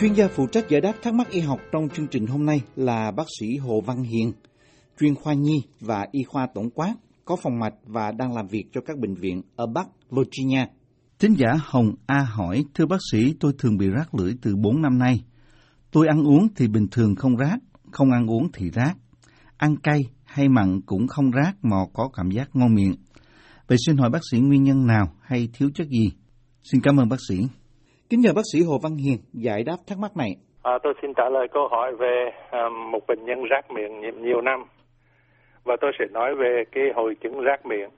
Chuyên gia phụ trách giải đáp thắc mắc y học trong chương trình hôm nay là bác sĩ Hồ Văn Hiền, chuyên khoa nhi và y khoa tổng quát, có phòng mạch và đang làm việc cho các bệnh viện ở Bắc Virginia. Thính giả Hồng A hỏi, thưa bác sĩ, tôi thường bị rác lưỡi từ 4 năm nay. Tôi ăn uống thì bình thường không rác, không ăn uống thì rác. Ăn cay hay mặn cũng không rác mà có cảm giác ngon miệng. Vậy xin hỏi bác sĩ nguyên nhân nào hay thiếu chất gì? Xin cảm ơn bác sĩ. Kính nhờ bác sĩ Hồ Văn Hiền giải đáp thắc mắc này. À, tôi xin trả lời câu hỏi về um, một bệnh nhân rác miệng nhiều, nhiều năm và tôi sẽ nói về cái hội chứng rác miệng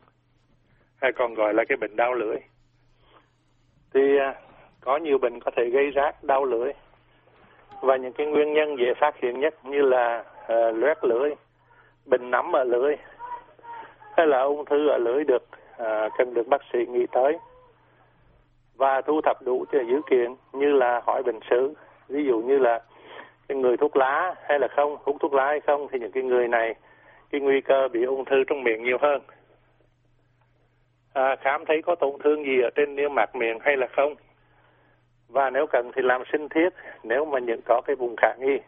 hay còn gọi là cái bệnh đau lưỡi. Thì uh, có nhiều bệnh có thể gây rác đau lưỡi và những cái nguyên nhân dễ phát hiện nhất như là uh, loét lưỡi, bệnh nấm ở lưỡi hay là ung thư ở lưỡi được uh, cần được bác sĩ nghĩ tới và thu thập đủ cho dữ kiện như là hỏi bệnh sử ví dụ như là cái người thuốc lá hay là không hút thuốc lá hay không thì những cái người này cái nguy cơ bị ung thư trong miệng nhiều hơn. À, khám thấy có tổn thương gì ở trên niêm mạc miệng hay là không? Và nếu cần thì làm sinh thiết nếu mà những có cái vùng khả nghi.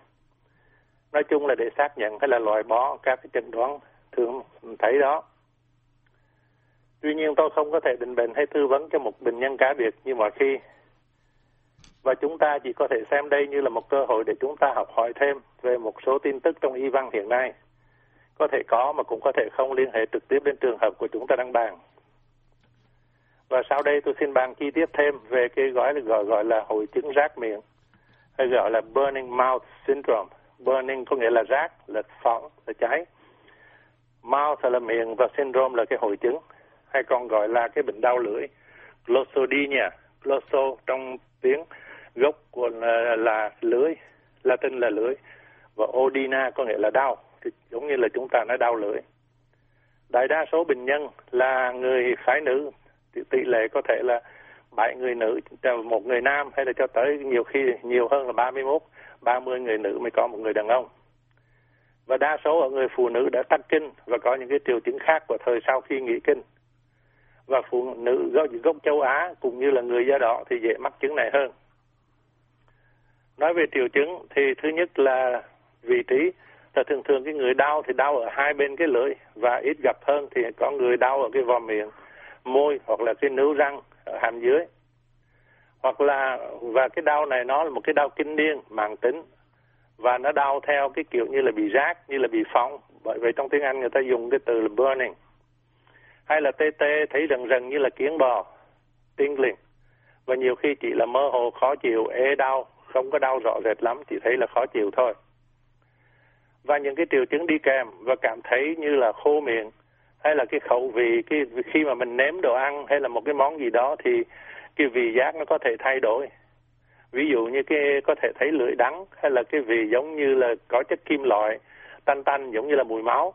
Nói chung là để xác nhận hay là loại bỏ các cái chẩn đoán thường thấy đó. Tuy nhiên tôi không có thể định bệnh hay tư vấn cho một bệnh nhân cá biệt như mọi khi. Và chúng ta chỉ có thể xem đây như là một cơ hội để chúng ta học hỏi thêm về một số tin tức trong y văn hiện nay. Có thể có mà cũng có thể không liên hệ trực tiếp đến trường hợp của chúng ta đang bàn. Và sau đây tôi xin bàn chi tiết thêm về cái gói gọi gọi là hội chứng rác miệng hay gọi là burning mouth syndrome. Burning có nghĩa là rác, là phỏng, là cháy. Mouth là miệng và syndrome là cái hội chứng hay còn gọi là cái bệnh đau lưỡi. Glossodynia glosso trong tiếng gốc của là, là lưỡi Latin là lưỡi và odina có nghĩa là đau thì giống như là chúng ta nói đau lưỡi. Đại đa số bệnh nhân là người phái nữ thì tỷ lệ có thể là bảy người nữ một người nam hay là cho tới nhiều khi nhiều hơn là 31 30 người nữ mới có một người đàn ông. Và đa số ở người phụ nữ đã tăng kinh và có những cái triệu chứng khác của thời sau khi nghỉ kinh và phụ nữ gốc, gốc châu Á cũng như là người da đỏ thì dễ mắc chứng này hơn. Nói về triệu chứng thì thứ nhất là vị trí là thường thường cái người đau thì đau ở hai bên cái lưỡi và ít gặp hơn thì có người đau ở cái vòm miệng, môi hoặc là cái nướu răng ở hàm dưới. Hoặc là và cái đau này nó là một cái đau kinh niên mãn tính và nó đau theo cái kiểu như là bị rác, như là bị phóng. Bởi vậy trong tiếng Anh người ta dùng cái từ là burning hay là tê tê, thấy rần rần như là kiến bò tingling và nhiều khi chỉ là mơ hồ, khó chịu ê đau, không có đau rõ rệt lắm, chỉ thấy là khó chịu thôi. Và những cái triệu chứng đi kèm và cảm thấy như là khô miệng, hay là cái khẩu vị, cái khi mà mình nếm đồ ăn, hay là một cái món gì đó thì cái vị giác nó có thể thay đổi. Ví dụ như cái, có thể thấy lưỡi đắng, hay là cái vị giống như là có chất kim loại, tanh tanh, giống như là mùi máu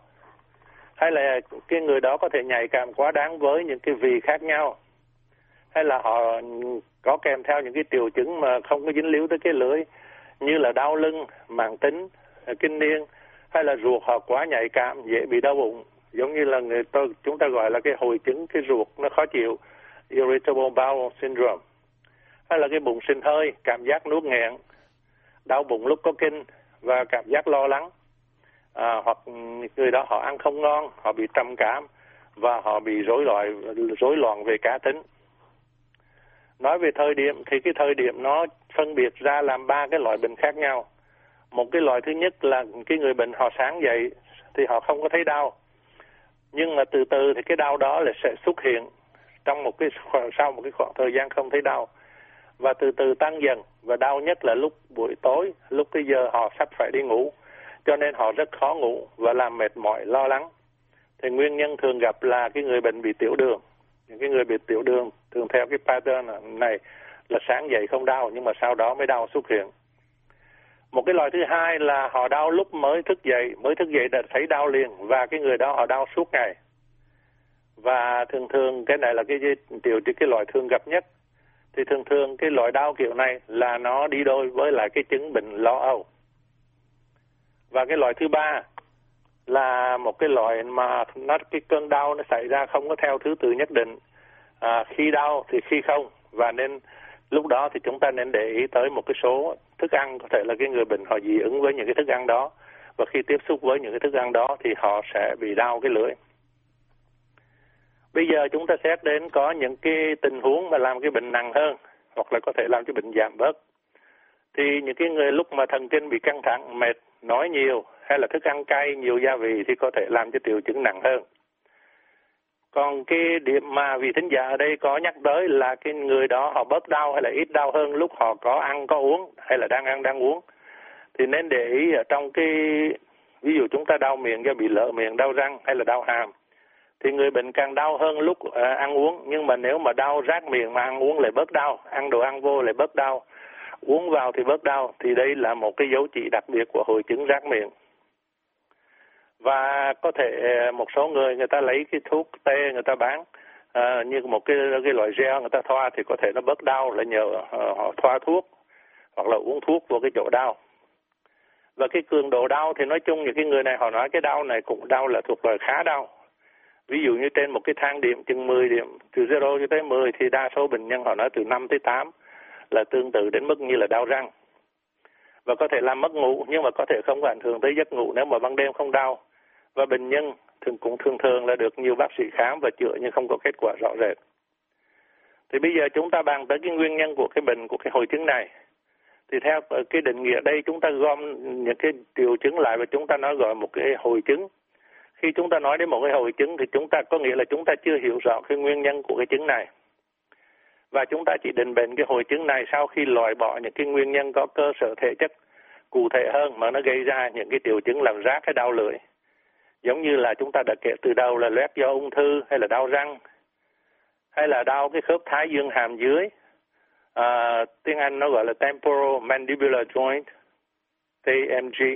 hay là cái người đó có thể nhạy cảm quá đáng với những cái vị khác nhau? Hay là họ có kèm theo những cái triệu chứng mà không có dính líu tới cái lưỡi như là đau lưng, màng tính, kinh niên, hay là ruột họ quá nhạy cảm, dễ bị đau bụng? Giống như là người tôi, chúng ta gọi là cái hồi chứng, cái ruột nó khó chịu, irritable bowel syndrome. Hay là cái bụng sinh hơi, cảm giác nuốt nghẹn, đau bụng lúc có kinh và cảm giác lo lắng à, hoặc người đó họ ăn không ngon họ bị trầm cảm và họ bị rối loạn rối loạn về cá tính. Nói về thời điểm thì cái thời điểm nó phân biệt ra làm ba cái loại bệnh khác nhau. Một cái loại thứ nhất là cái người bệnh họ sáng dậy thì họ không có thấy đau. Nhưng mà từ từ thì cái đau đó là sẽ xuất hiện trong một cái khoảng sau một cái khoảng thời gian không thấy đau. Và từ từ tăng dần và đau nhất là lúc buổi tối lúc cái giờ họ sắp phải đi ngủ cho nên họ rất khó ngủ và làm mệt mỏi lo lắng. Thì nguyên nhân thường gặp là cái người bệnh bị tiểu đường. Những cái người bị tiểu đường thường theo cái pattern này là sáng dậy không đau nhưng mà sau đó mới đau xuất hiện. Một cái loại thứ hai là họ đau lúc mới thức dậy mới thức dậy đã thấy đau liền và cái người đó họ đau suốt ngày. Và thường thường cái này là cái tiểu cái, cái loại thường gặp nhất. Thì thường thường cái loại đau kiểu này là nó đi đôi với lại cái chứng bệnh lo âu và cái loại thứ ba là một cái loại mà nó cái cơn đau nó xảy ra không có theo thứ tự nhất định. À, khi đau thì khi không. Và nên lúc đó thì chúng ta nên để ý tới một cái số thức ăn có thể là cái người bệnh họ dị ứng với những cái thức ăn đó. Và khi tiếp xúc với những cái thức ăn đó thì họ sẽ bị đau cái lưỡi. Bây giờ chúng ta xét đến có những cái tình huống mà làm cái bệnh nặng hơn hoặc là có thể làm cho bệnh giảm bớt. Thì những cái người lúc mà thần kinh bị căng thẳng mệt nói nhiều hay là thức ăn cay nhiều gia vị thì có thể làm cho triệu chứng nặng hơn. Còn cái điểm mà vị thính giả ở đây có nhắc tới là cái người đó họ bớt đau hay là ít đau hơn lúc họ có ăn có uống hay là đang ăn đang uống. Thì nên để ý ở trong cái ví dụ chúng ta đau miệng do bị lỡ miệng đau răng hay là đau hàm thì người bệnh càng đau hơn lúc uh, ăn uống. Nhưng mà nếu mà đau rát miệng mà ăn uống lại bớt đau ăn đồ ăn vô lại bớt đau uống vào thì bớt đau thì đây là một cái dấu chỉ đặc biệt của hội chứng rát miệng. Và có thể ờ, một số người người ta lấy cái thuốc tê người ta bán à, như một cái cái loại gel người ta thoa thì có thể nó bớt đau là nhờ ờ, họ thoa thuốc hoặc là uống thuốc vào cái chỗ đau. Và cái cường độ đau thì nói chung những cái người này họ nói cái đau này cũng đau là thuộc loại khá đau. Ví dụ như trên một cái thang điểm chừng 10 điểm từ 0 cho tới 10 thì đa số bệnh nhân họ nói từ 5 tới 8 là tương tự đến mức như là đau răng. Và có thể làm mất ngủ, nhưng mà có thể không ảnh hưởng tới giấc ngủ nếu mà ban đêm không đau. Và bệnh nhân thường cũng thường thường là được nhiều bác sĩ khám và chữa nhưng không có kết quả rõ rệt. Thì bây giờ chúng ta bàn tới cái nguyên nhân của cái bệnh, của cái hội chứng này. Thì theo cái định nghĩa đây, chúng ta gom những cái triệu chứng lại và chúng ta nói gọi một cái hội chứng. Khi chúng ta nói đến một cái hội chứng thì chúng ta có nghĩa là chúng ta chưa hiểu rõ cái nguyên nhân của cái chứng này và chúng ta chỉ định bệnh cái hội chứng này sau khi loại bỏ những cái nguyên nhân có cơ sở thể chất cụ thể hơn mà nó gây ra những cái triệu chứng làm rát hay đau lưỡi. Giống như là chúng ta đã kể từ đầu là loét do ung thư hay là đau răng hay là đau cái khớp thái dương hàm dưới. À, tiếng Anh nó gọi là temporal mandibular joint TMG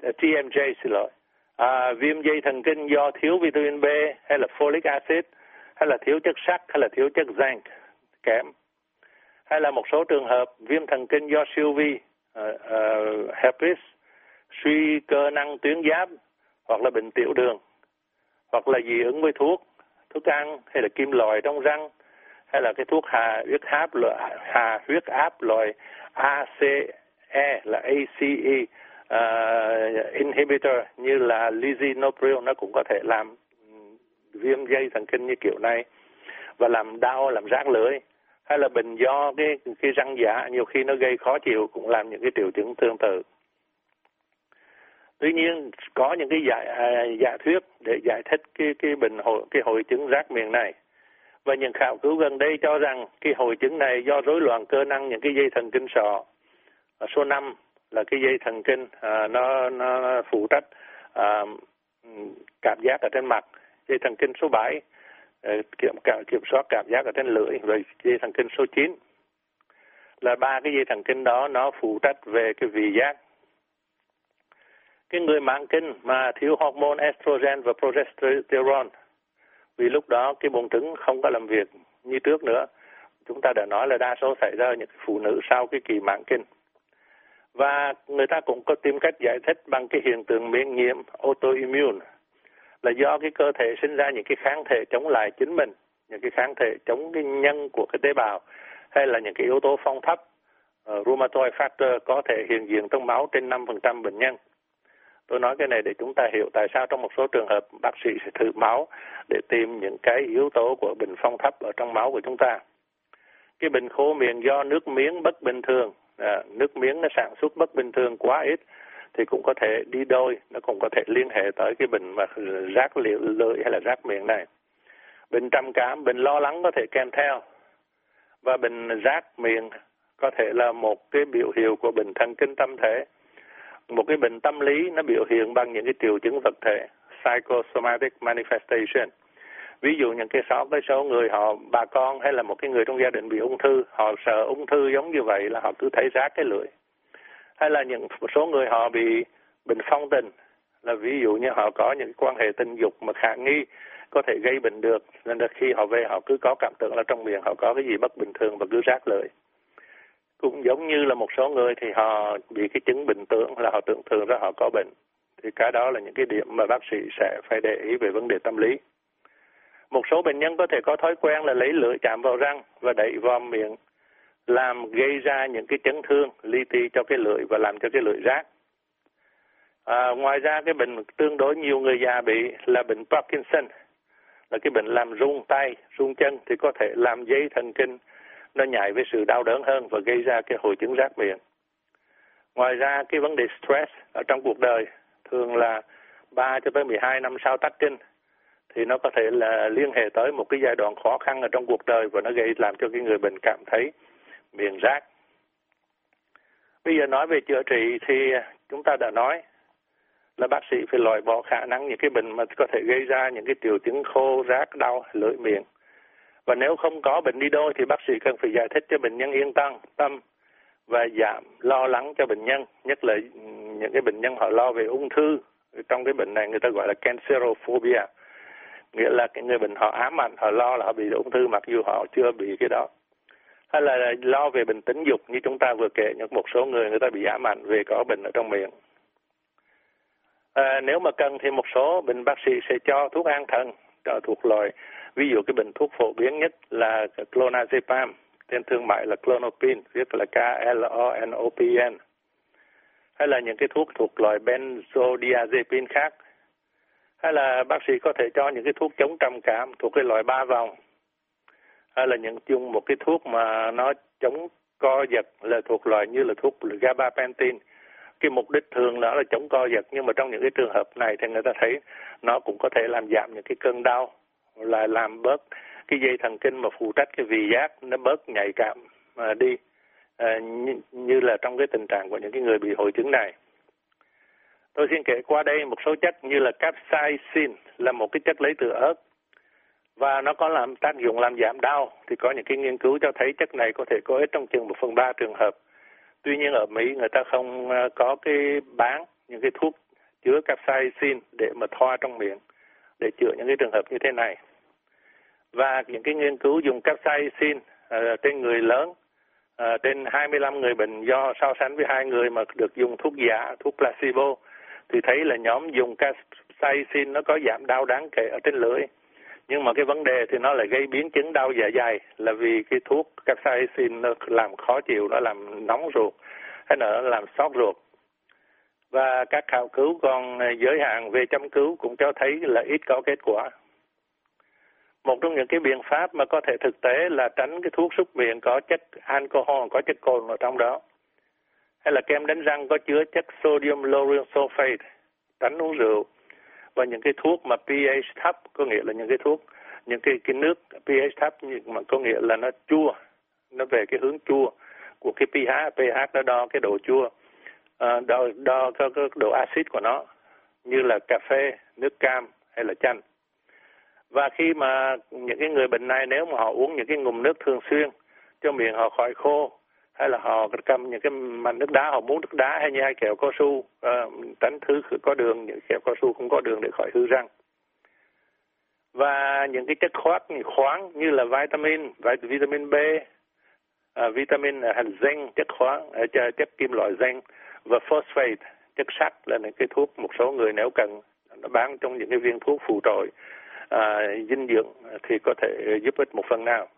TMJ xin lỗi. À, viêm dây thần kinh do thiếu vitamin B hay là folic acid hay là thiếu chất sắt hay là thiếu chất zinc kém. Hay là một số trường hợp viêm thần kinh do siêu vi uh, uh, herpes suy cơ năng tuyến giáp hoặc là bệnh tiểu đường hoặc là dị ứng với thuốc thức ăn hay là kim loại trong răng hay là cái thuốc hạ huyết áp loại hạ huyết áp loại ACE là ACE uh, ờ, inhibitor như là lisinopril nó cũng có thể làm viêm dây thần kinh như kiểu này và làm đau làm rát lưỡi hay là bệnh do cái cái răng giả nhiều khi nó gây khó chịu cũng làm những cái triệu chứng tương tự. Tuy nhiên có những cái giải à, giả thuyết để giải thích cái cái bệnh hội cái hội chứng rác miệng này. Và những khảo cứu gần đây cho rằng cái hội chứng này do rối loạn cơ năng những cái dây thần kinh sọ. Số 5 là cái dây thần kinh à, nó nó phụ trách à, cảm giác ở trên mặt dây thần kinh số 7 ờ, kiểm kiểm soát cảm giác ở trên lưỡi, rồi dây thần kinh số 9 là ba cái dây thần kinh đó, nó phụ trách về cái vị giác. Cái người mãn kinh mà thiếu hormone estrogen và progesterone, vì lúc đó cái buồng trứng không có làm việc như trước nữa. Chúng ta đã nói là đa số xảy ra những phụ nữ sau cái kỳ mãn kinh. Và người ta cũng có tìm cách giải thích bằng cái hiện tượng miễn nhiễm autoimmune là do cái cơ thể sinh ra những cái kháng thể chống lại chính mình những cái kháng thể chống cái nhân của cái tế bào hay là những cái yếu tố phong thấp uh, rheumatoid factor có thể hiện diện trong máu trên 5% bệnh nhân Tôi nói cái này để chúng ta hiểu tại sao trong một số trường hợp bác sĩ sẽ thử máu để tìm những cái yếu tố của bệnh phong thấp ở trong máu của chúng ta. Cái bệnh khô miệng do nước miếng bất bình thường, à, nước miếng nó sản xuất bất bình thường quá ít thì cũng có thể đi đôi, nó cũng có thể liên hệ tới cái bệnh mà rác liệu lưỡi hay là rác miệng này. Bệnh trầm cảm, bệnh lo lắng có thể kèm theo. Và bệnh rác miệng có thể là một cái biểu hiệu của bệnh thần kinh tâm thể. Một cái bệnh tâm lý nó biểu hiện bằng những cái triệu chứng vật thể psychosomatic manifestation. Ví dụ những cái số cái số người họ bà con hay là một cái người trong gia đình bị ung thư họ sợ ung thư giống như vậy là họ cứ thấy rát cái lưỡi hay là những một số người họ bị bệnh phong tình? Là ví dụ như họ có những quan hệ tình dục mà khả nghi có thể gây bệnh được, nên là khi họ về họ cứ có cảm tưởng là trong miệng họ có cái gì bất bình thường và cứ rát lưỡi cũng giống như là một số người thì họ bị cái chứng bình tưởng là họ tưởng thường ra họ có bệnh. Thì cái đó là những cái điểm mà bác sĩ sẽ phải để ý về vấn đề tâm lý. Một số bệnh nhân có thể có thói quen là lấy lưỡi chạm vào răng và đẩy vào miệng làm gây ra những cái chấn thương li ti cho cái lưỡi và làm cho cái lưỡi rác. À, ngoài ra cái bệnh tương đối nhiều người già bị là bệnh Parkinson là cái bệnh làm rung tay, rung chân thì có thể làm dây thần kinh nó nhảy với sự đau đớn hơn và gây ra cái hội chứng rác miệng. Ngoài ra cái vấn đề stress ở trong cuộc đời thường là 3 cho tới 12 năm sau tắc kinh thì nó có thể là liên hệ tới một cái giai đoạn khó khăn ở trong cuộc đời và nó gây làm cho cái người bệnh cảm thấy miệng rác. Bây giờ nói về chữa trị thì chúng ta đã nói là bác sĩ phải loại bỏ khả năng những cái bệnh mà có thể gây ra những cái triệu chứng khô, rác, đau, lưỡi miệng. Và nếu không có bệnh đi đôi thì bác sĩ cần phải giải thích cho bệnh nhân yên tâm, tâm và giảm lo lắng cho bệnh nhân, nhất là những cái bệnh nhân họ lo về ung thư. Trong cái bệnh này người ta gọi là cancerophobia, nghĩa là cái người bệnh họ ám ảnh, họ lo là họ bị ung thư mặc dù họ chưa bị cái đó. Hay là lo về bệnh tính dục như chúng ta vừa kể, những một số người người ta bị ám ảnh về có bệnh ở trong miệng. À, nếu mà cần thì một số bệnh bác sĩ sẽ cho thuốc an thần cho thuộc loại ví dụ cái bệnh thuốc phổ biến nhất là clonazepam tên thương mại là clonopin viết là K L O N O P N. Hay là những cái thuốc thuộc loại benzodiazepine khác. Hay là bác sĩ có thể cho những cái thuốc chống trầm cảm thuộc cái loại ba vòng hay là những chung một cái thuốc mà nó chống co giật là thuộc loại như là thuốc gabapentin. Cái mục đích thường đó là chống co giật nhưng mà trong những cái trường hợp này thì người ta thấy nó cũng có thể làm giảm những cái cơn đau là làm bớt cái dây thần kinh mà phụ trách cái vị giác nó bớt nhạy cảm mà đi à, như, như là trong cái tình trạng của những cái người bị hội chứng này. Tôi xin kể qua đây một số chất như là capsaicin là một cái chất lấy từ ớt và nó có làm tác dụng làm giảm đau. Thì có những cái nghiên cứu cho thấy chất này có thể có ích trong chừng một phần ba trường hợp. Tuy nhiên ở Mỹ người ta không ờ, có cái bán những cái thuốc chứa capsaicin để mà thoa trong miệng để chữa những cái trường hợp như thế này. Và những cái nghiên cứu dùng capsaicin uh, trên người lớn uh, trên 25 người bệnh do so sánh với hai người mà được dùng thuốc giả thuốc placebo thì thấy là nhóm dùng capsaicin nó có giảm đau đáng kể ở trên lưỡi nhưng mà cái vấn đề thì nó lại gây biến chứng đau dạ dày là vì cái thuốc capsaicin nó làm khó chịu, nó làm nóng ruột, hay là nó làm sót ruột. Và các khảo cứu còn à, giới hạn về chăm cứu cũng cho thấy là ít có kết quả. Một trong những cái biện pháp mà có thể thực tế là tránh cái thuốc súc miệng có chất alcohol, có chất cồn ở trong đó. Hay là kem đánh răng có chứa chất sodium lauryl sulfate, tránh uống rượu và những cái thuốc mà pH thấp có nghĩa là những cái thuốc những cái cái nước pH thấp nhưng mà có nghĩa là nó chua nó về cái hướng chua của cái pH pH nó đo cái độ chua à, đo đo cái, cái độ axit của nó như là cà phê nước cam hay là chanh. Và khi mà những cái người bệnh này nếu mà họ uống những cái ngụm nước thường xuyên cho miệng họ khỏi khô hay là họ cầm những cái mảnh nước đá họ muốn nước đá hay nhai kẹo cao su uh, tránh thứ có đường những kẹo cao su không có đường để khỏi hư răng. Và những cái chất khoáng khoáng như là vitamin vitamin B uh, vitamin ờ, hành zinc chất khoáng uh, chất kim loại zinc và phosphate chất sắt là những cái thuốc một số người nếu cần nó bán trong những cái viên thuốc phụ trội à, dinh dưỡng thì có thể giúp ích một phần nào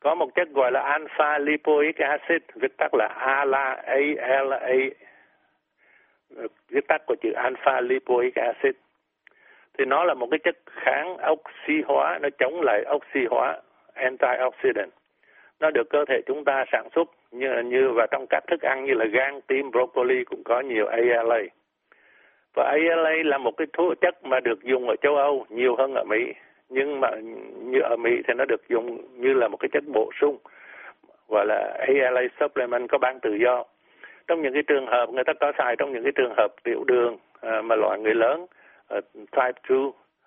có một chất gọi là alpha lipoic acid, viết tắt là ALA ALA viết tắt của chữ alpha lipoic acid. Thì nó là một cái chất kháng oxy hóa, nó chống lại oxy hóa, antioxidant. Nó được cơ thể chúng ta sản xuất như như và trong các thức ăn như là gan, tim, broccoli cũng có nhiều ALA và ALA là một cái thuốc chất mà được dùng ở châu Âu nhiều hơn ở Mỹ nhưng mà như ở Mỹ thì nó được dùng như là một cái chất bổ sung gọi là ALA supplement có bán tự do. Trong những cái trường hợp người ta có xài trong những cái trường hợp tiểu đường à, mà loại người lớn à, type 2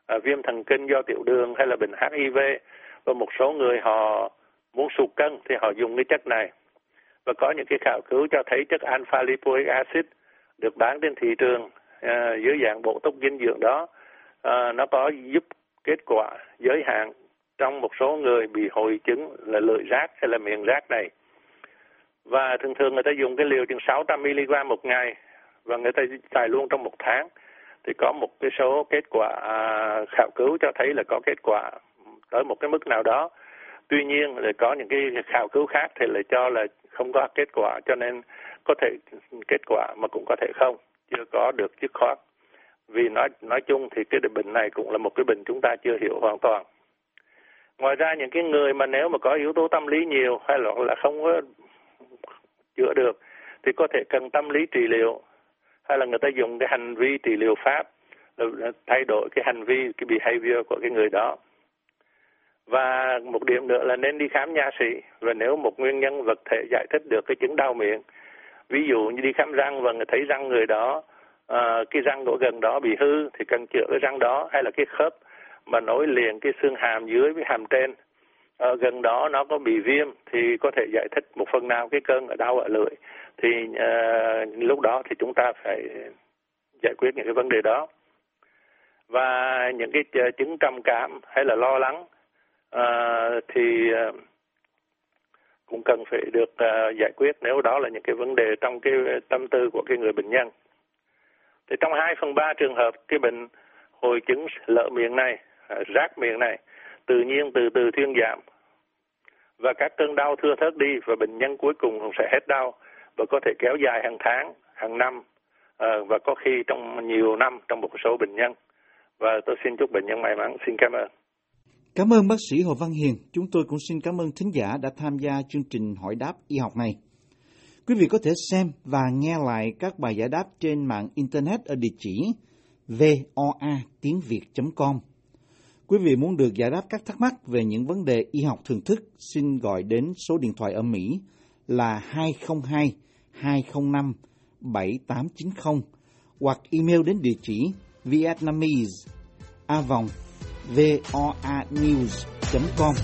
à, viêm thần kinh do tiểu đường hay là bệnh HIV và một số người họ muốn sụt cân thì họ dùng cái chất này. Và có những cái khảo cứu cho thấy chất alpha lipoic acid được bán trên thị trường à, dưới dạng bộ túc dinh dưỡng đó à, nó có giúp kết quả giới hạn trong một số người bị hội chứng là lưỡi rác hay là miệng rác này. Và thường thường người ta dùng cái liều chừng 600 mg một ngày và người ta xài luôn trong một tháng. Thì có một cái số kết quả à, khảo cứu cho thấy là có kết quả tới một cái mức nào đó. Tuy nhiên là có những cái khảo cứu khác thì lại cho là không có kết quả cho nên có thể kết quả mà cũng có thể không chưa có được dứt khoát vì nói nói chung thì cái bệnh này cũng là một cái bệnh chúng ta chưa hiểu hoàn toàn. Ngoài ra những cái người mà nếu mà có yếu tố tâm lý nhiều hay là là không có chữa được thì có thể cần tâm lý trị liệu. Hay là người ta dùng cái hành vi trị liệu pháp, là thay đổi cái hành vi, cái behavior của cái người đó. Và một điểm nữa là nên đi khám nha sĩ. Và nếu một nguyên nhân vật thể giải thích được cái chứng đau miệng, ví dụ như đi khám răng và người thấy răng người đó à, cái răng của gần đó bị hư thì cần chữa cái răng đó hay là cái khớp mà nối liền cái xương hàm dưới với hàm trên. Ở gần đó nó có bị viêm thì có thể giải thích một phần nào cái cơn ở đau ở lưỡi. Thì uh, lúc đó thì chúng ta phải giải quyết những cái vấn đề đó. Và những cái chứng trầm cảm hay là lo lắng uh, thì cũng cần phải được uh, giải quyết. Nếu đó là những cái vấn đề trong cái tâm tư của cái người bệnh nhân. Thì trong 2 phần 3 trường hợp cái bệnh hội chứng lở miệng này, à, rác miệng này tự nhiên từ từ thuyên giảm và các cơn đau thưa thớt đi và bệnh nhân cuối cùng cũng sẽ hết đau và có thể kéo dài hàng tháng, hàng năm à, và có khi trong nhiều năm trong một số bệnh nhân. Và tôi xin chúc bệnh nhân may mắn. Xin cảm ơn. Cảm ơn bác sĩ Hồ Văn Hiền. Chúng tôi cũng xin cảm ơn thính giả đã tham gia chương trình hỏi đáp y học này. Quý vị có thể xem và nghe lại các bài giải đáp trên mạng Internet ở địa chỉ voa tiếng việt.com. Quý vị muốn được giải đáp các thắc mắc về những vấn đề y học thường thức, xin gọi đến số điện thoại ở Mỹ là 202 205 7890 hoặc email đến địa chỉ vietnamese a vòng voanews.com